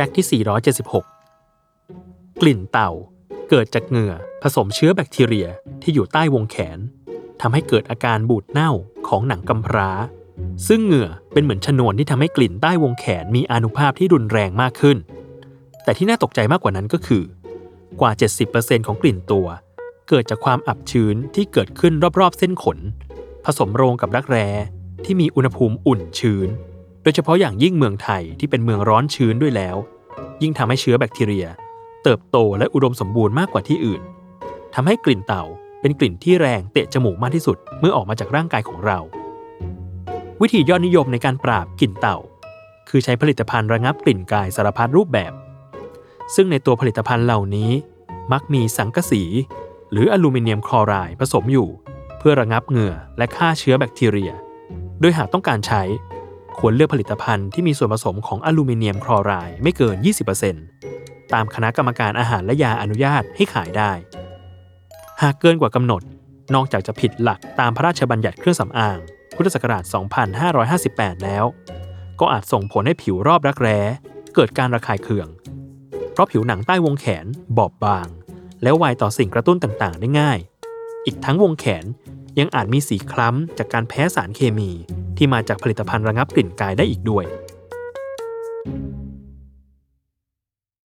ฟกต์ที่ 476 กลิ่นเต่าเกิดจากเหงื่อผสมเชื้อแบคทีเรียที่อยู่ใต้วงแขนทำให้เกิดอาการบูดเน่าของหนังกำพร้า ซึ่งเหงื่อเป็นเหมือนชนวนที่ทำให้กลิ่นใต้วงแขนมีอานุภาพที่รุนแรงมากขึ้น แต่ที่น่าตกใจมากกว่านั้นก็คือ กว่า 70%ของกลิ่นตัว เกิดจากความอับชื้นที่เกิดขึ้นรอบๆเส้นขน ผสมโรงกับรักแร้ที่มีอุณหภูมิอุ่นชื้น โดยเฉพาะอย่างยิ่งเมืองไทยที่เป็นเมืองร้อนชื้นด้วยแล้ว ยิ่งทำให้เชื้อแบคทีเรีย เติบโตและอุดมสมบูรณ์มากกว่าที่อื่นทำให้กลิ่นเต่าเป็นกลิ่นที่แรงเตะจมูกมากที่สุดเมื่อออกมาจากร่างกายของเรา วิธียอดนิยมในการปราบกลิ่นเต่า คือใช้ผลิตภัณฑ์ระงับกลิ่นกายสารพัดรูปแบบ ซึ่งในตัวผลิตภัณฑ์เหล่านี้ มักมีสังกะสี หรืออลูมิเนียมคลอไรด์ผสมอยู่ เพื่อระงับเหงื่อและฆ่าเชื้อแบคทีเรีย โดยหากต้องการใช้ ควรเลือกผลิตภัณฑ์ที่มีส่วนผสมของอลูมิเนียมคลอไรด์ไม่เกิน 20%ตามคณะกรรมการอาหารและยาอนุญาตให้ขายได้ หากเกินกว่ากำหนด นอกจากจะผิดหลักตามพระราชบัญญัติเครื่องสำอาง พุทธศักราช 2558 แล้ว ก็อาจส่งผลให้ผิวรอบรักแร้ เกิดการระคายเคือง เพราะผิวหนังใต้วงแขนบอบบาง แล้วไวต่อสิ่งกระตุ้นต่างๆ ได้ง่าย อีกทั้งวงแขนยังอาจมีสีคล้ำจากการแพ้สารเคมี ที่มาจากผลิตภัณฑ์ระงับกลิ่นกายได้อีกด้วย